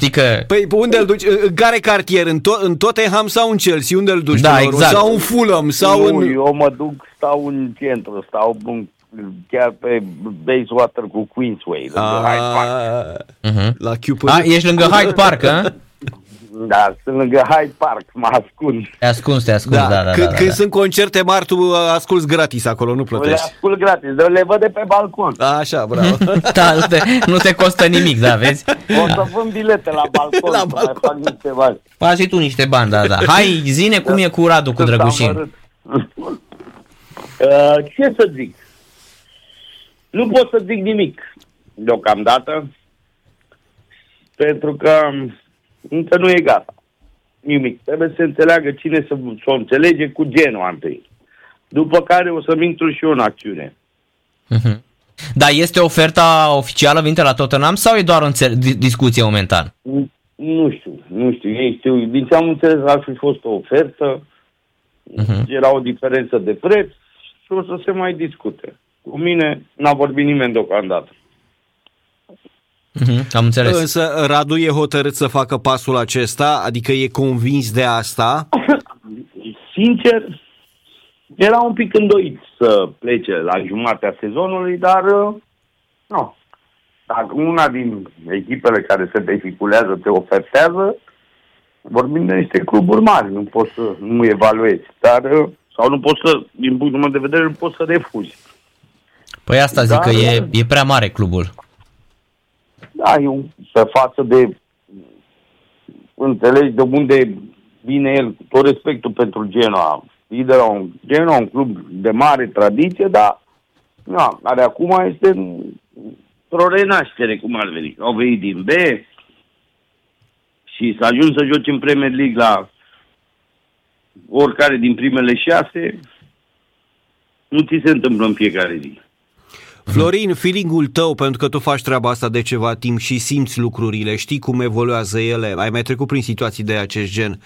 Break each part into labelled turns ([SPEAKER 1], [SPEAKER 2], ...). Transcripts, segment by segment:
[SPEAKER 1] Știi că...
[SPEAKER 2] Păi unde îl duci? În care cartier? În, to- în Tottenham sau în Chelsea? Unde îl duci?
[SPEAKER 1] Da,
[SPEAKER 2] tu, Loru?
[SPEAKER 1] exact.
[SPEAKER 2] Sau în Fulham? Sau
[SPEAKER 3] nu,
[SPEAKER 2] în...
[SPEAKER 3] eu mă duc, stau în centru, stau în, chiar pe Bayswater cu Queensway, lângă Hyde Park.
[SPEAKER 2] A,
[SPEAKER 1] Uh-huh.
[SPEAKER 2] la Cupid.
[SPEAKER 1] A, ești lângă Hyde Park, hă?
[SPEAKER 3] Da, sunt lângă Hyde Park, mă ascund.
[SPEAKER 1] Te ascunzi, te ascunzi, da, da, da.
[SPEAKER 2] când,
[SPEAKER 1] da,
[SPEAKER 2] când
[SPEAKER 1] da.
[SPEAKER 2] sunt concerte mari, tu uh, asculti gratis acolo, nu
[SPEAKER 3] Le
[SPEAKER 2] plătești.
[SPEAKER 3] ascult gratis, dar le văd de pe balcon.
[SPEAKER 2] Așa, bravo.
[SPEAKER 1] da nu, te, nu te costă nimic, da, vezi?
[SPEAKER 3] O să vând bilete la balcon,
[SPEAKER 2] La
[SPEAKER 3] să mai
[SPEAKER 2] balcon.
[SPEAKER 3] fac niște bani.
[SPEAKER 1] Faci și tu niște bani, da, da. Hai, zine cum e cu Radu, cu
[SPEAKER 3] Sunt
[SPEAKER 1] Drăgușin.
[SPEAKER 3] amărât. Uh, ce să zic? Nu pot să zic nimic deocamdată, pentru că încă nu e gata. Nimic. Trebuie să înțeleagă cine să, să o înțelege cu genul întâi. După care o să-mi intru și eu în acțiune.
[SPEAKER 1] Mhm. Da, este oferta oficială venită la Tottenham sau e doar o înțe- di- discuție momentan?
[SPEAKER 3] Nu știu, nu știu. Ei știu, din ce am înțeles, ar fi fost o ofertă,
[SPEAKER 1] Mhm.
[SPEAKER 3] era o diferență de preț și o să se mai discute. Cu mine n-a vorbit nimeni deocamdată.
[SPEAKER 1] Mhm, Am înțeles.
[SPEAKER 2] Însă Radu e hotărât să facă pasul acesta, adică e convins de asta.
[SPEAKER 3] Sincer, era un pic îndoit să plece la jumatea sezonului, dar uh, nu. Dacă una din echipele care se vehiculează te ofertează, vorbim de niște cluburi mari, nu poți să nu evaluezi, dar uh, sau nu poți să, din punctul meu de vedere, nu poți să refuzi.
[SPEAKER 1] Păi asta zic
[SPEAKER 3] Da,
[SPEAKER 1] că e,
[SPEAKER 3] da.
[SPEAKER 1] e prea mare clubul.
[SPEAKER 3] Da, eu pe față de înțelegi de unde vine el, cu tot respectul pentru Genoa. E de la un Genoa, un club de mare tradiție, dar na, care acum este într-o renaștere, cum ar veni. Au venit din B și să ajungi să joci în Premier League la oricare din primele șase, nu ți se întâmplă în fiecare zi.
[SPEAKER 2] Florin, feeling-ul tău, pentru că tu faci treaba asta de ceva timp și simți lucrurile, știi cum evoluează ele, ai mai trecut prin situații de acest gen.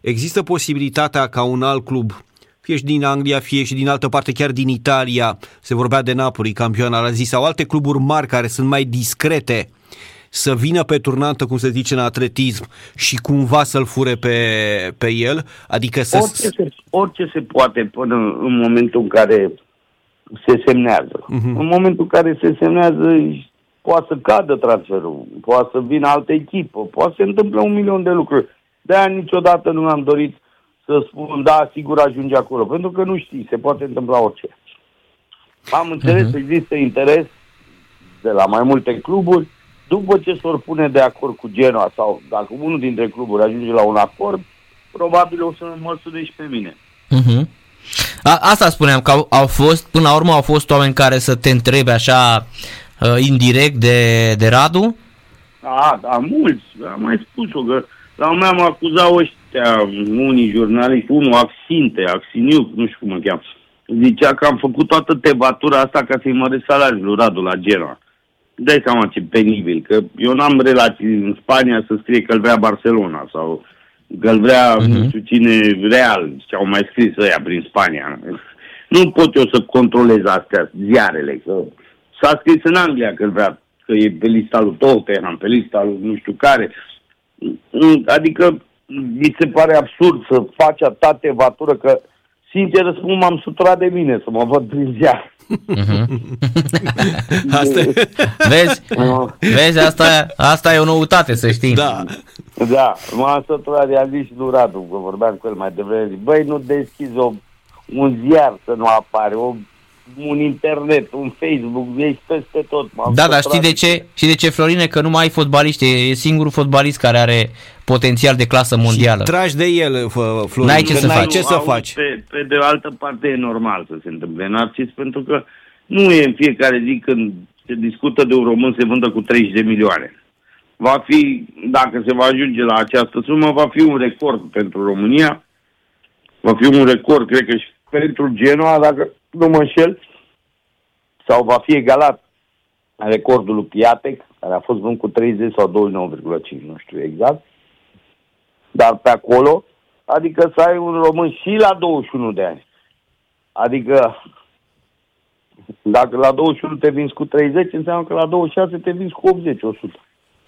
[SPEAKER 2] Există posibilitatea ca un alt club, fie și din Anglia, fie și din altă parte, chiar din Italia, se vorbea de Napoli, campion al zi, sau alte cluburi mari care sunt mai discrete, să vină pe turnantă, cum se zice în atletism, și cumva să-l fure pe, pe el? Adică să...
[SPEAKER 3] Orice se, orice se poate până în momentul în care se semnează.
[SPEAKER 2] Mhm.
[SPEAKER 3] În momentul în care se semnează, poate să cadă transferul, poate să vină altă echipă, poate să se întâmple un milion de lucruri. De-aia niciodată nu am dorit să spun, da, sigur ajunge acolo, pentru că nu știi, se poate întâmpla orice. Am înțeles
[SPEAKER 1] Mhm.
[SPEAKER 3] că există interes de la mai multe cluburi, după ce s-or pune de acord cu Genoa sau dacă unul dintre cluburi ajunge la un acord, probabil o să mă sune și pe mine.
[SPEAKER 1] Mhm. A, asta spuneam, că au, au fost, până la urmă au fost oameni care să te întrebe așa uh, indirect de, de Radu?
[SPEAKER 3] Da, da, mulți. Am mai spus-o că la un moment am acuzat ăștia, unii jurnaliști, unul Axinte, Axiniu, nu știu cum îl cheamă. Zicea că am făcut toată tebatura asta ca să-i măresc salariul lui Radu la Genoa. Dai seama ce penibil, că eu n-am relații în Spania să scrie că îl vrea Barcelona sau că îl vrea
[SPEAKER 1] Mhm.
[SPEAKER 3] nu știu cine Real, ce au mai scris ăia prin Spania. Nu pot eu să controlez astea, ziarele, că s-a scris în Anglia că îl vrea, că e pe lista lui Tottenham, pe lista lui nu știu care. Mm, Adică mi se pare absurd să faci atâta tevatură că sincer să spun, m-am suturat de mine să mă văd prin ziar.
[SPEAKER 1] Mhm.
[SPEAKER 2] Asta e.
[SPEAKER 1] Vezi? Vezi, asta, asta e o noutate, să știi.
[SPEAKER 2] Da.
[SPEAKER 3] Da, m-am săturat de am zis și lui Radu, că vorbeam cu el mai devreme, zic, băi, nu deschizi o, un ziar să nu apare, o, un internet, un Facebook, ești peste tot. M-am
[SPEAKER 1] Da, dar
[SPEAKER 3] săturat
[SPEAKER 1] știi de ce? Și de ce, Florine? Că nu mai ai fotbaliști. E e singurul fotbalist care are potențial de clasă mondială.
[SPEAKER 2] Și tragi de el, fă, Florin.
[SPEAKER 1] N-ai ce
[SPEAKER 2] că
[SPEAKER 1] să
[SPEAKER 2] n-ai
[SPEAKER 1] faci.
[SPEAKER 2] ce să
[SPEAKER 3] Auzi,
[SPEAKER 2] faci.
[SPEAKER 3] Pe, pe de altă parte e normal să se întâmple narcis, pentru că nu e în fiecare zi când se discută de un român se vândă cu 30 de milioane. Va fi, dacă se va ajunge la această sumă, va fi un record pentru România, va fi un record, cred că și pentru Genoa, dacă nu mă înșel, sau va fi egalat recordul lui Piatek, care a fost vândut cu 30 sau 29,5, nu știu exact, dar pe acolo, adică să ai un român și la 21 de ani. Adică dacă la 21 te vinzi cu 30, înseamnă că la 26 te vinzi cu 80, 100.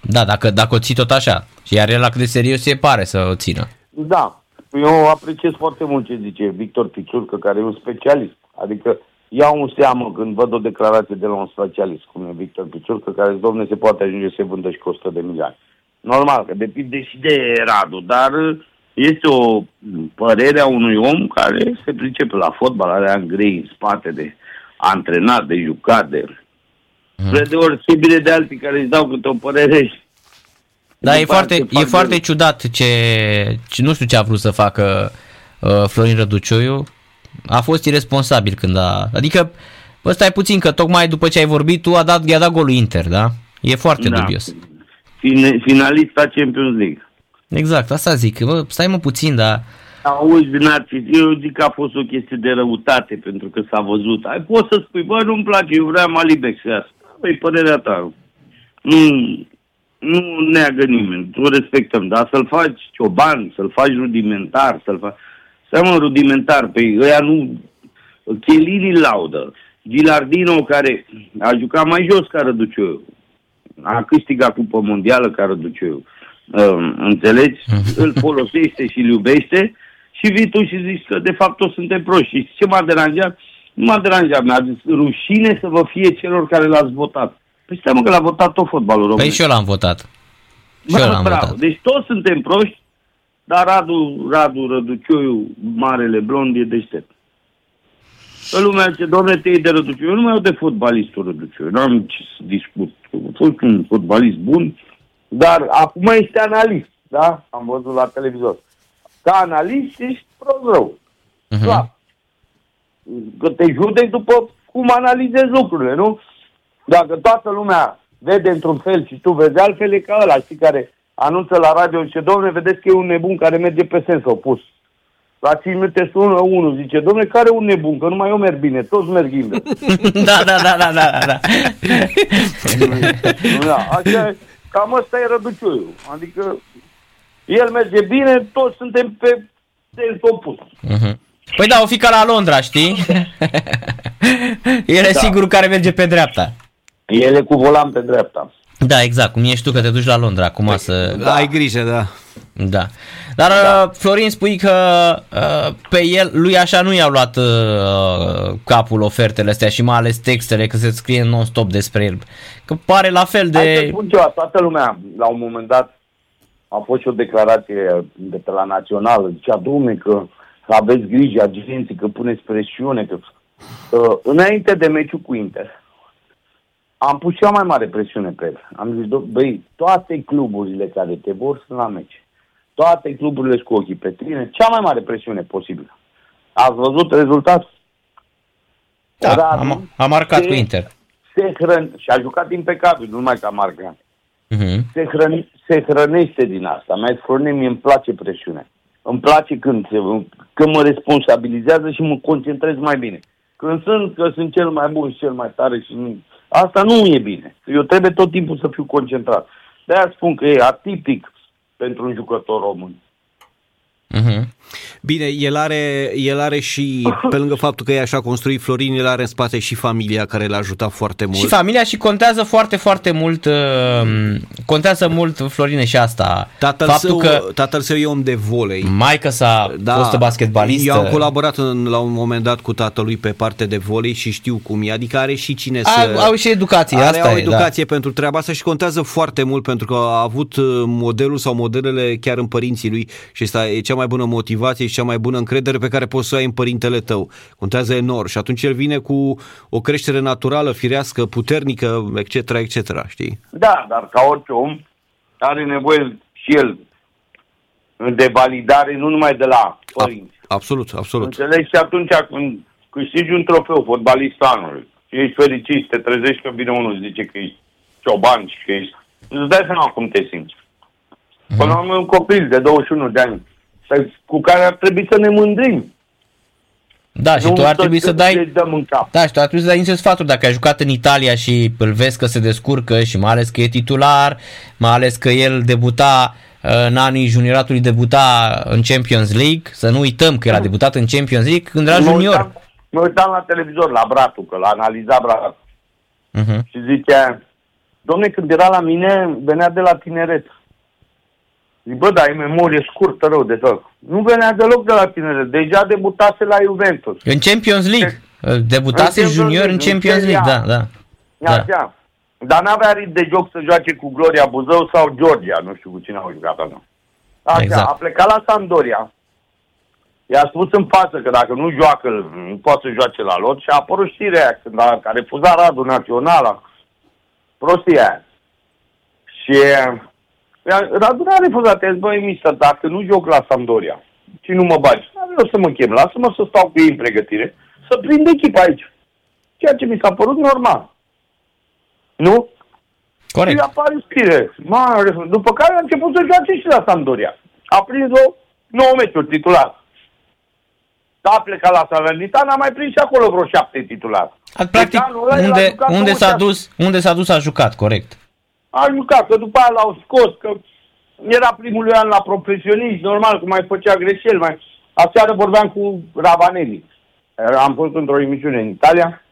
[SPEAKER 1] Da, dacă, dacă o ții tot așa. Iar el la cât de serios e pare să o țină.
[SPEAKER 3] Da, eu apreciez foarte mult ce zice Victor Piciurcă, care e un specialist. Adică iau un seamă când văd o declarație de la un specialist, cum e Victor Piciurcă, care zice, domne, se poate ajunge să se vândă și cu 100 de milioane. Normal, că depinde și de Radu, dar este o părere a unui om care se pricepe la fotbal, are ani grei în spate de antrenat, de jucat, de... Mm. de deosebire de alții care îți dau câte o părere
[SPEAKER 1] da, e foarte, e foarte ciudat ce, ce, nu știu ce a vrut să facă uh, Florin Răducioiu. A fost irresponsabil când a, adică, bă, stai puțin că tocmai după ce ai vorbit tu a dat, i-a dat golul Inter, da? E foarte da. dubios.
[SPEAKER 3] Fin, finalista Champions League.
[SPEAKER 1] Exact, asta zic. Bă, stai mă puțin, dar...
[SPEAKER 3] Auzi, Nați, eu zic că a fost o chestie de răutate, pentru că s-a văzut. Ai poți să spui, bă, nu-mi place, eu vreau Malibex asta. Păi, părerea ta. Nu, nu neagă nimeni, o respectăm, dar să-l faci cioban, să-l faci rudimentar, să-l faci... Seamă rudimentar, pe păi ăia nu... Chelini laudă. Gilardino, care a jucat mai jos ca Răduciu, a câștigat Cupa Mondială ca Răduciu, uh, înțelegi? Mhm. îl folosește și îl iubește și vii tu și zici că de fapt toți suntem proști. Și ce m-a deranjat? Nu m-a deranjat, mi-a zis rușine să vă fie celor care l-ați votat. Păi stai mă că l-a votat tot fotbalul român.
[SPEAKER 1] Păi și eu l-am votat. Și
[SPEAKER 3] eu l-am bravo. votat. Deci toți suntem proști, dar Radu, Radu Răducioiu, marele blond, e deștept. Că lumea ce doamne, te iei de Răducioiu. Eu nu mai iau de fotbalistul Răducioiu. Nu am ce să discut. A fost un fotbalist bun, dar acum este analist, da? Am văzut la televizor. Ca analist ești prost rău. Uh-huh. Că te judeci după cum analizezi lucrurile, nu? Dacă toată lumea vede într-un fel și tu vezi altfel, e ca ăla, știi, care anunță la radio, zice, domne, vedeți că e un nebun care merge pe sens opus. La 5 minute sună unul, zice, domne, care e un nebun? Că numai eu merg bine, toți merg bine.
[SPEAKER 1] da, da, da, da, da, da.
[SPEAKER 3] da așa, cam ăsta e răduciuiul. Adică el merge bine, toți suntem pe sens opus. Uh-huh.
[SPEAKER 1] Păi da, o fi ca la Londra, știi? El e da. sigur care merge pe dreapta.
[SPEAKER 3] El e cu volan pe dreapta.
[SPEAKER 1] Da, exact, cum ești tu că te duci la Londra acum păi, să...
[SPEAKER 2] Da. Ai grijă, da.
[SPEAKER 1] Da. Dar da. Uh, Florin spui că uh, pe el, lui așa nu i-au luat uh, capul ofertele astea și mai ales textele că se scrie non-stop despre el. Că pare la fel de... Hai
[SPEAKER 3] să spun ceva, toată lumea la un moment dat a fost și o declarație de pe la națională, zicea, domne, că aveți grijă, agenții, că puneți presiune, că... Uh, înainte de meciul cu Inter, am pus cea mai mare presiune pe el. Am zis, băi, toate cluburile care te vor sunt la meci. Toate cluburile cu ochii pe tine, cea mai mare presiune posibilă. Ați văzut rezultatul?
[SPEAKER 1] Da, Radu am, am marcat se, cu Inter.
[SPEAKER 3] Se hrăn, și a jucat impecabil, nu numai ca marcat. Uh-huh. Se, hrăn, se hrănește din asta. Mi-a spus, mie îmi place presiunea. Îmi place când, se, când mă responsabilizează și mă concentrez mai bine. Când sunt că sunt cel mai bun și cel mai tare și nu, Asta nu e bine. Eu trebuie tot timpul să fiu concentrat. De-aia spun că e atipic pentru un jucător român.
[SPEAKER 2] Uh-huh. Bine, el are, el are și, pe lângă faptul că e așa construit Florin, el are în spate și familia care l-a ajutat foarte mult.
[SPEAKER 1] Și familia și contează foarte, foarte mult, uh, contează mult Florine și asta.
[SPEAKER 2] Tatăl, faptul său, că tatăl său e om de volei.
[SPEAKER 1] Maica sa da, fost basketbalistă.
[SPEAKER 2] Eu am colaborat în, la un moment dat cu tatălui pe parte de volei și știu cum e, adică are și cine a, să...
[SPEAKER 1] Au și educație, are, asta
[SPEAKER 2] au
[SPEAKER 1] e,
[SPEAKER 2] educație da. pentru treaba asta și contează foarte mult pentru că a avut uh, modelul sau modelele chiar în părinții lui și asta e cea mai bună motivație și cea mai bună încredere pe care poți să o ai în părintele tău. Contează enorm și atunci el vine cu o creștere naturală, firească, puternică, etc., etc., știi?
[SPEAKER 3] Da, dar ca orice om are nevoie și el de validare nu numai de la părinți.
[SPEAKER 2] Absolut, absolut.
[SPEAKER 3] Înțelegi? Și atunci când câștigi un trofeu fotbalist anului și ești fericit, te trezești că vine unul zice că ești cioban și că ești... Îți dai seama cum te simți. Până la urmă un copil de 21 de ani cu care ar trebui să ne mândrim.
[SPEAKER 1] Da, și nu tu ar trebui să dai Da, și tu ar trebui să dai niște sfaturi dacă ai jucat în Italia și îl vezi că se descurcă și mai ales că e titular, mai ales că el debuta uh, în anii junioratului debuta în Champions League, să nu uităm că el a debutat în Champions League când era junior. Mă uitam,
[SPEAKER 3] mă uitam la televizor la Bratu, că l-a analizat Bratu. Uh-huh. Și zicea, Domne, când era la mine, venea de la tineret. Zic, bă, dar ai memorie scurtă rău de tot. Nu venea deloc de la tineret. Deja debutase la Juventus.
[SPEAKER 1] În Champions League. Debutase în junior în Champions League, da, da.
[SPEAKER 3] da. Așa. Dar n-avea rit de joc să joace cu Gloria Buzău sau Georgia, nu știu cu cine au jucat asta. Așa, exact. a plecat la Sampdoria. I-a spus în față că dacă nu joacă, nu poate să joace la lot și a apărut știrea aia, când a, a refuzat Radul Național, prostia aia. Și Radu n-a refuzat, i băi, mister, dacă nu joc la Sampdoria și nu mă bagi, nu vreau să mă chem, lasă-mă să stau cu ei în pregătire, să prind echipa aici. Ceea ce mi s-a părut normal. Nu?
[SPEAKER 1] Corect.
[SPEAKER 3] Și apare scrie. După care a început să joace și la Sampdoria. A prins-o 9 meciuri titular. A plecat la Salernitana, a mai prins și acolo vreo șapte titulari.
[SPEAKER 1] Practic, unde, unde, s-a dus, unde s-a dus a jucat, corect.
[SPEAKER 3] A jucat, că după aia l-au scos, că era primul lui an la profesionist, normal, că mai făcea greșeli. Mai... Aseară vorbeam cu Ravanelli. Am fost într-o emisiune în Italia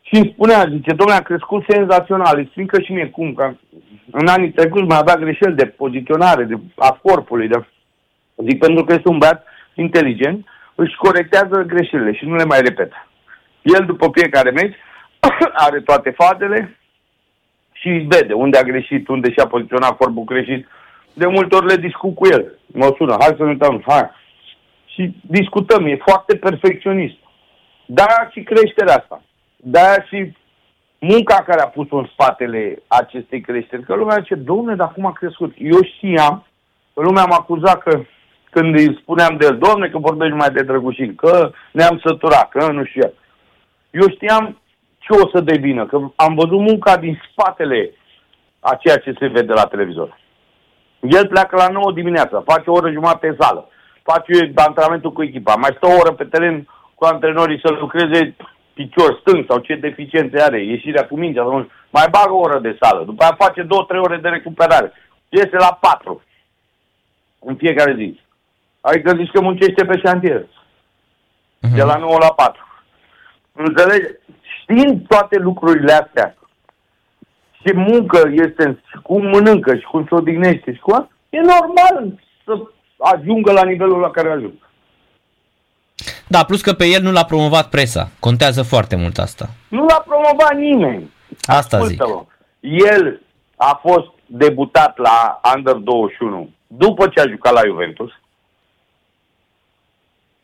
[SPEAKER 3] și îmi spunea, zice, domnule, a crescut senzațional, explică și mie cum, că în anii trecuți mai avea greșeli de poziționare, de, a corpului, de... Zic, pentru că este un băiat inteligent, își corectează greșelile și nu le mai repetă. El, după fiecare meci, are toate fazele și vede unde a greșit, unde și-a poziționat corpul greșit. De multe ori le discut cu el. Mă sună, hai să ne uităm, hai. Și discutăm, e foarte perfecționist. Dar și creșterea asta. Dar și munca care a pus-o în spatele acestei creșteri. Că lumea zice, domne, dar cum a crescut? Eu știam, că lumea m-a acuzat că când îi spuneam de el, domne, că vorbești mai de drăgușin, că ne-am săturat, că nu știu eu. știam ce o să devină, că am văzut munca din spatele a ceea ce se vede la televizor. El pleacă la 9 dimineața, face o oră jumătate în sală, face antrenamentul cu echipa, mai stă o oră pe teren cu antrenorii să lucreze picior stâng sau ce deficiențe are, ieșirea cu mingea, sau mai bagă o oră de sală, după aia face 2-3 ore de recuperare, iese la 4 în fiecare zi. Adică zici că muncește pe șantier. Uh-huh. De la 9 la 4. Înțelegi? Știind toate lucrurile astea, ce muncă este, și cum mănâncă, și cum se odihnește, și cum e normal să ajungă la nivelul la care ajung.
[SPEAKER 1] Da, plus că pe el nu l-a promovat presa. Contează foarte mult asta.
[SPEAKER 3] Nu l-a promovat nimeni.
[SPEAKER 1] Asta zic.
[SPEAKER 3] El a fost debutat la Under 21 după ce a jucat la Juventus.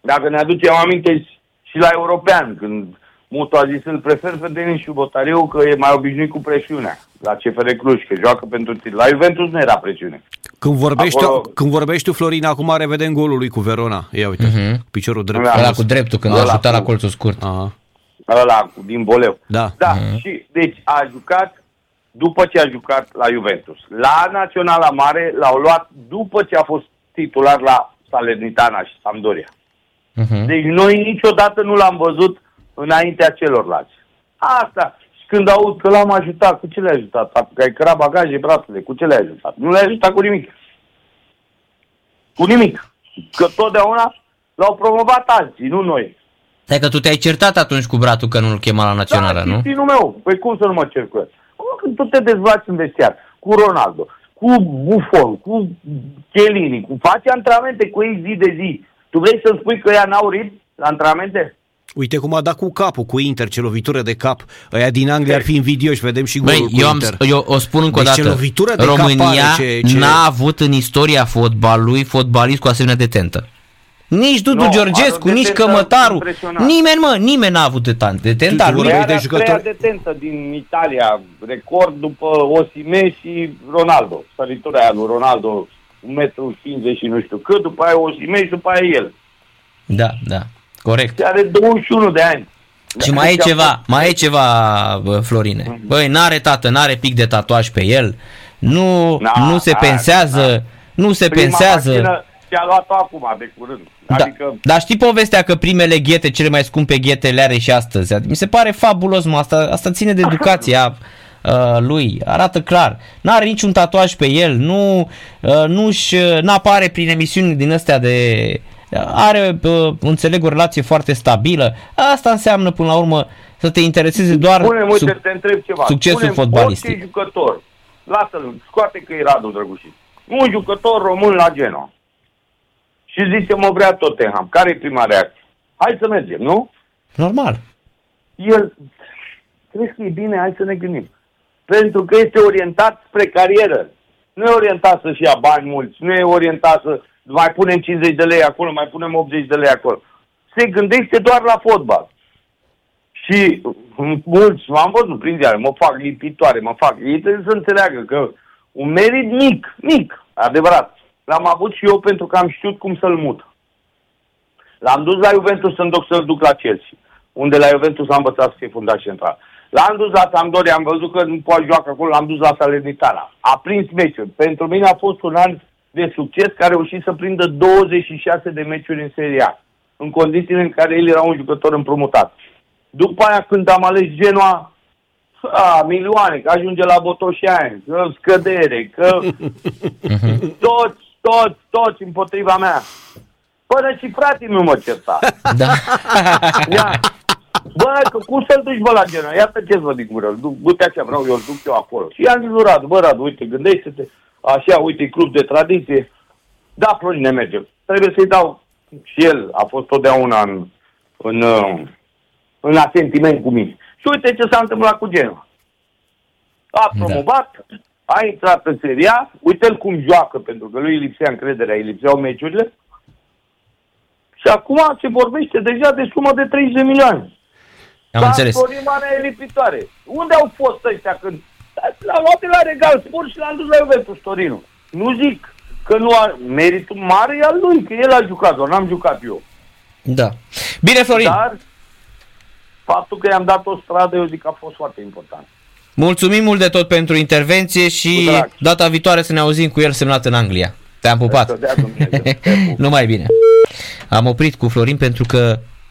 [SPEAKER 3] Dacă ne aducem aminte și la european, când Mutu a zis îl prefer pe Denis Botariu că e mai obișnuit cu presiunea la CFR Cluj, că joacă pentru tine. La Juventus nu era presiune.
[SPEAKER 2] Când vorbești, Acolo... când vorbești tu, Florin, acum revedem golul lui cu Verona. Ia uite, uh-huh. piciorul drept.
[SPEAKER 1] Ăla cu dreptul, când ăla a ajutat cu... la colțul scurt. Aha.
[SPEAKER 3] Ăla din boleu.
[SPEAKER 2] Da.
[SPEAKER 3] Da, uh-huh. și deci a jucat după ce a jucat la Juventus. La Naționala Mare l-au luat după ce a fost titular la Salernitana și Sampdoria. Uh-huh. Deci noi niciodată nu l-am văzut înaintea celorlalți. Asta. Și când aud că l-am ajutat, cu ce le-ai ajutat? Că ai cărat bagaje, bratule, cu ce le-ai ajutat? Nu le-ai ajutat cu nimic. Cu nimic. Că totdeauna l-au promovat alții, nu noi.
[SPEAKER 1] Stai că tu te-ai certat atunci cu bratul că nu-l chema la națională, da,
[SPEAKER 3] nu? Da, meu. Păi cum să nu mă cer cu el? Cum când tu te dezbați în vestiar cu Ronaldo, cu Buffon, cu Chelini, cu faci antrenamente cu ei zi de zi. Tu vrei să-mi spui că ea n-au rit la antrenamente?
[SPEAKER 2] Uite cum a dat cu capul, cu Inter, ce lovitură de cap. Aia din Anglia ar fi invidioși, vedem și golul Băi, cu
[SPEAKER 1] eu,
[SPEAKER 2] am, Inter.
[SPEAKER 1] eu o spun încă deci o dată. lovitură de România cap ce, ce... n-a avut în istoria fotbalului fotbalist cu asemenea detentă. Nici Dudu no, Georgescu, nici Cămătaru, nimeni mă, nimeni n-a avut detentă. Detentă
[SPEAKER 3] lui de jucători. detentă din Italia, record după Osime și Ronaldo. Săritura aia lui Ronaldo, 1,50 și nu știu cât, după aia Osime și după aia el.
[SPEAKER 1] Da, da. Corect.
[SPEAKER 3] Și are 21 de ani.
[SPEAKER 1] Și mai e ceva, mai e ceva, Florine. Mhm. Băi, n-are tată, n-are pic de tatuaj pe el. Nu, na, nu se na, pensează, na. nu se Prima pensează.
[SPEAKER 3] Și-a luat-o acum, de curând.
[SPEAKER 1] Da. Adică... Dar știi povestea că primele ghete, cele mai scumpe ghete le are și astăzi. Adică mi se pare fabulos, mă. Asta, asta ține de educația uh, lui. Arată clar. N-are niciun tatuaj pe el. Nu, uh, nu-și, n-apare prin emisiuni din astea de are, înțeleg, o relație foarte stabilă. Asta înseamnă, până la urmă, să te intereseze doar
[SPEAKER 3] Punem, uite, sub, te întreb ceva.
[SPEAKER 1] succesul Punem fotbalistic.
[SPEAKER 3] jucător, lasă-l, scoate că e Radu Drăgușit. Un jucător român la Genoa. Și zice, mă vrea Tottenham. Care e prima reacție? Hai să mergem, nu?
[SPEAKER 1] Normal.
[SPEAKER 3] El, crezi că e bine? Hai să ne gândim. Pentru că este orientat spre carieră. Nu e orientat să-și ia bani mulți, nu e orientat să mai punem 50 de lei acolo, mai punem 80 de lei acolo. Se gândește doar la fotbal. Și mulți, m-am văzut prin ziare, mă fac lipitoare, mă fac... Ei trebuie să înțeleagă că un merit mic, mic, adevărat, l-am avut și eu pentru că am știut cum să-l mut. L-am dus la Juventus să-mi duc să-l duc la Chelsea, unde la Juventus am învățat să fie fundaș central. L-am dus la Sampdoria, am văzut că nu poate joacă acolo, l-am dus la Salernitana. A prins meciuri. Pentru mine a fost un an de succes care a reușit să prindă 26 de meciuri în Serie A, în condițiile în care el era un jucător împrumutat. După aia, când am ales Genoa, a, milioane, că ajunge la Botoșani, că scădere, că toți, toți, toți împotriva mea. Până și frații nu mă certa. Da. Ia. Bă, că cum să-l duci, bă, la Genoa? Iată ce vă zic, bă, du-te așa, vreau eu, îl duc eu acolo. Și i-am zis lui Radu, bă, Radu, uite, gândește-te, așa, uite, club de tradiție. Da, Florin, ne mergem. Trebuie să-i dau. Și el a fost totdeauna în, în, în asentiment cu mine. Și uite ce s-a întâmplat cu Genoa. A da. promovat, da. a intrat în seria, uite-l cum joacă, pentru că lui îi lipsea încrederea, îi lipseau meciurile. Și acum se vorbește deja de sumă de 30 de milioane.
[SPEAKER 1] Am Dar înțeles.
[SPEAKER 3] e lipitoare. Unde au fost ăștia când l-au luat la Regal Sport și l-am dus la Juventus Torino. Nu zic că nu are meritul mare e al lui, că el a jucat, doar n-am jucat eu.
[SPEAKER 1] Da. Bine, Florin. Dar
[SPEAKER 3] faptul că i-am dat o stradă, eu zic că a fost foarte important.
[SPEAKER 1] Mulțumim mult de tot pentru intervenție și data viitoare să ne auzim cu el semnat în Anglia. Te-am pupat.
[SPEAKER 3] Numai
[SPEAKER 1] bine. Am oprit cu Florin pentru că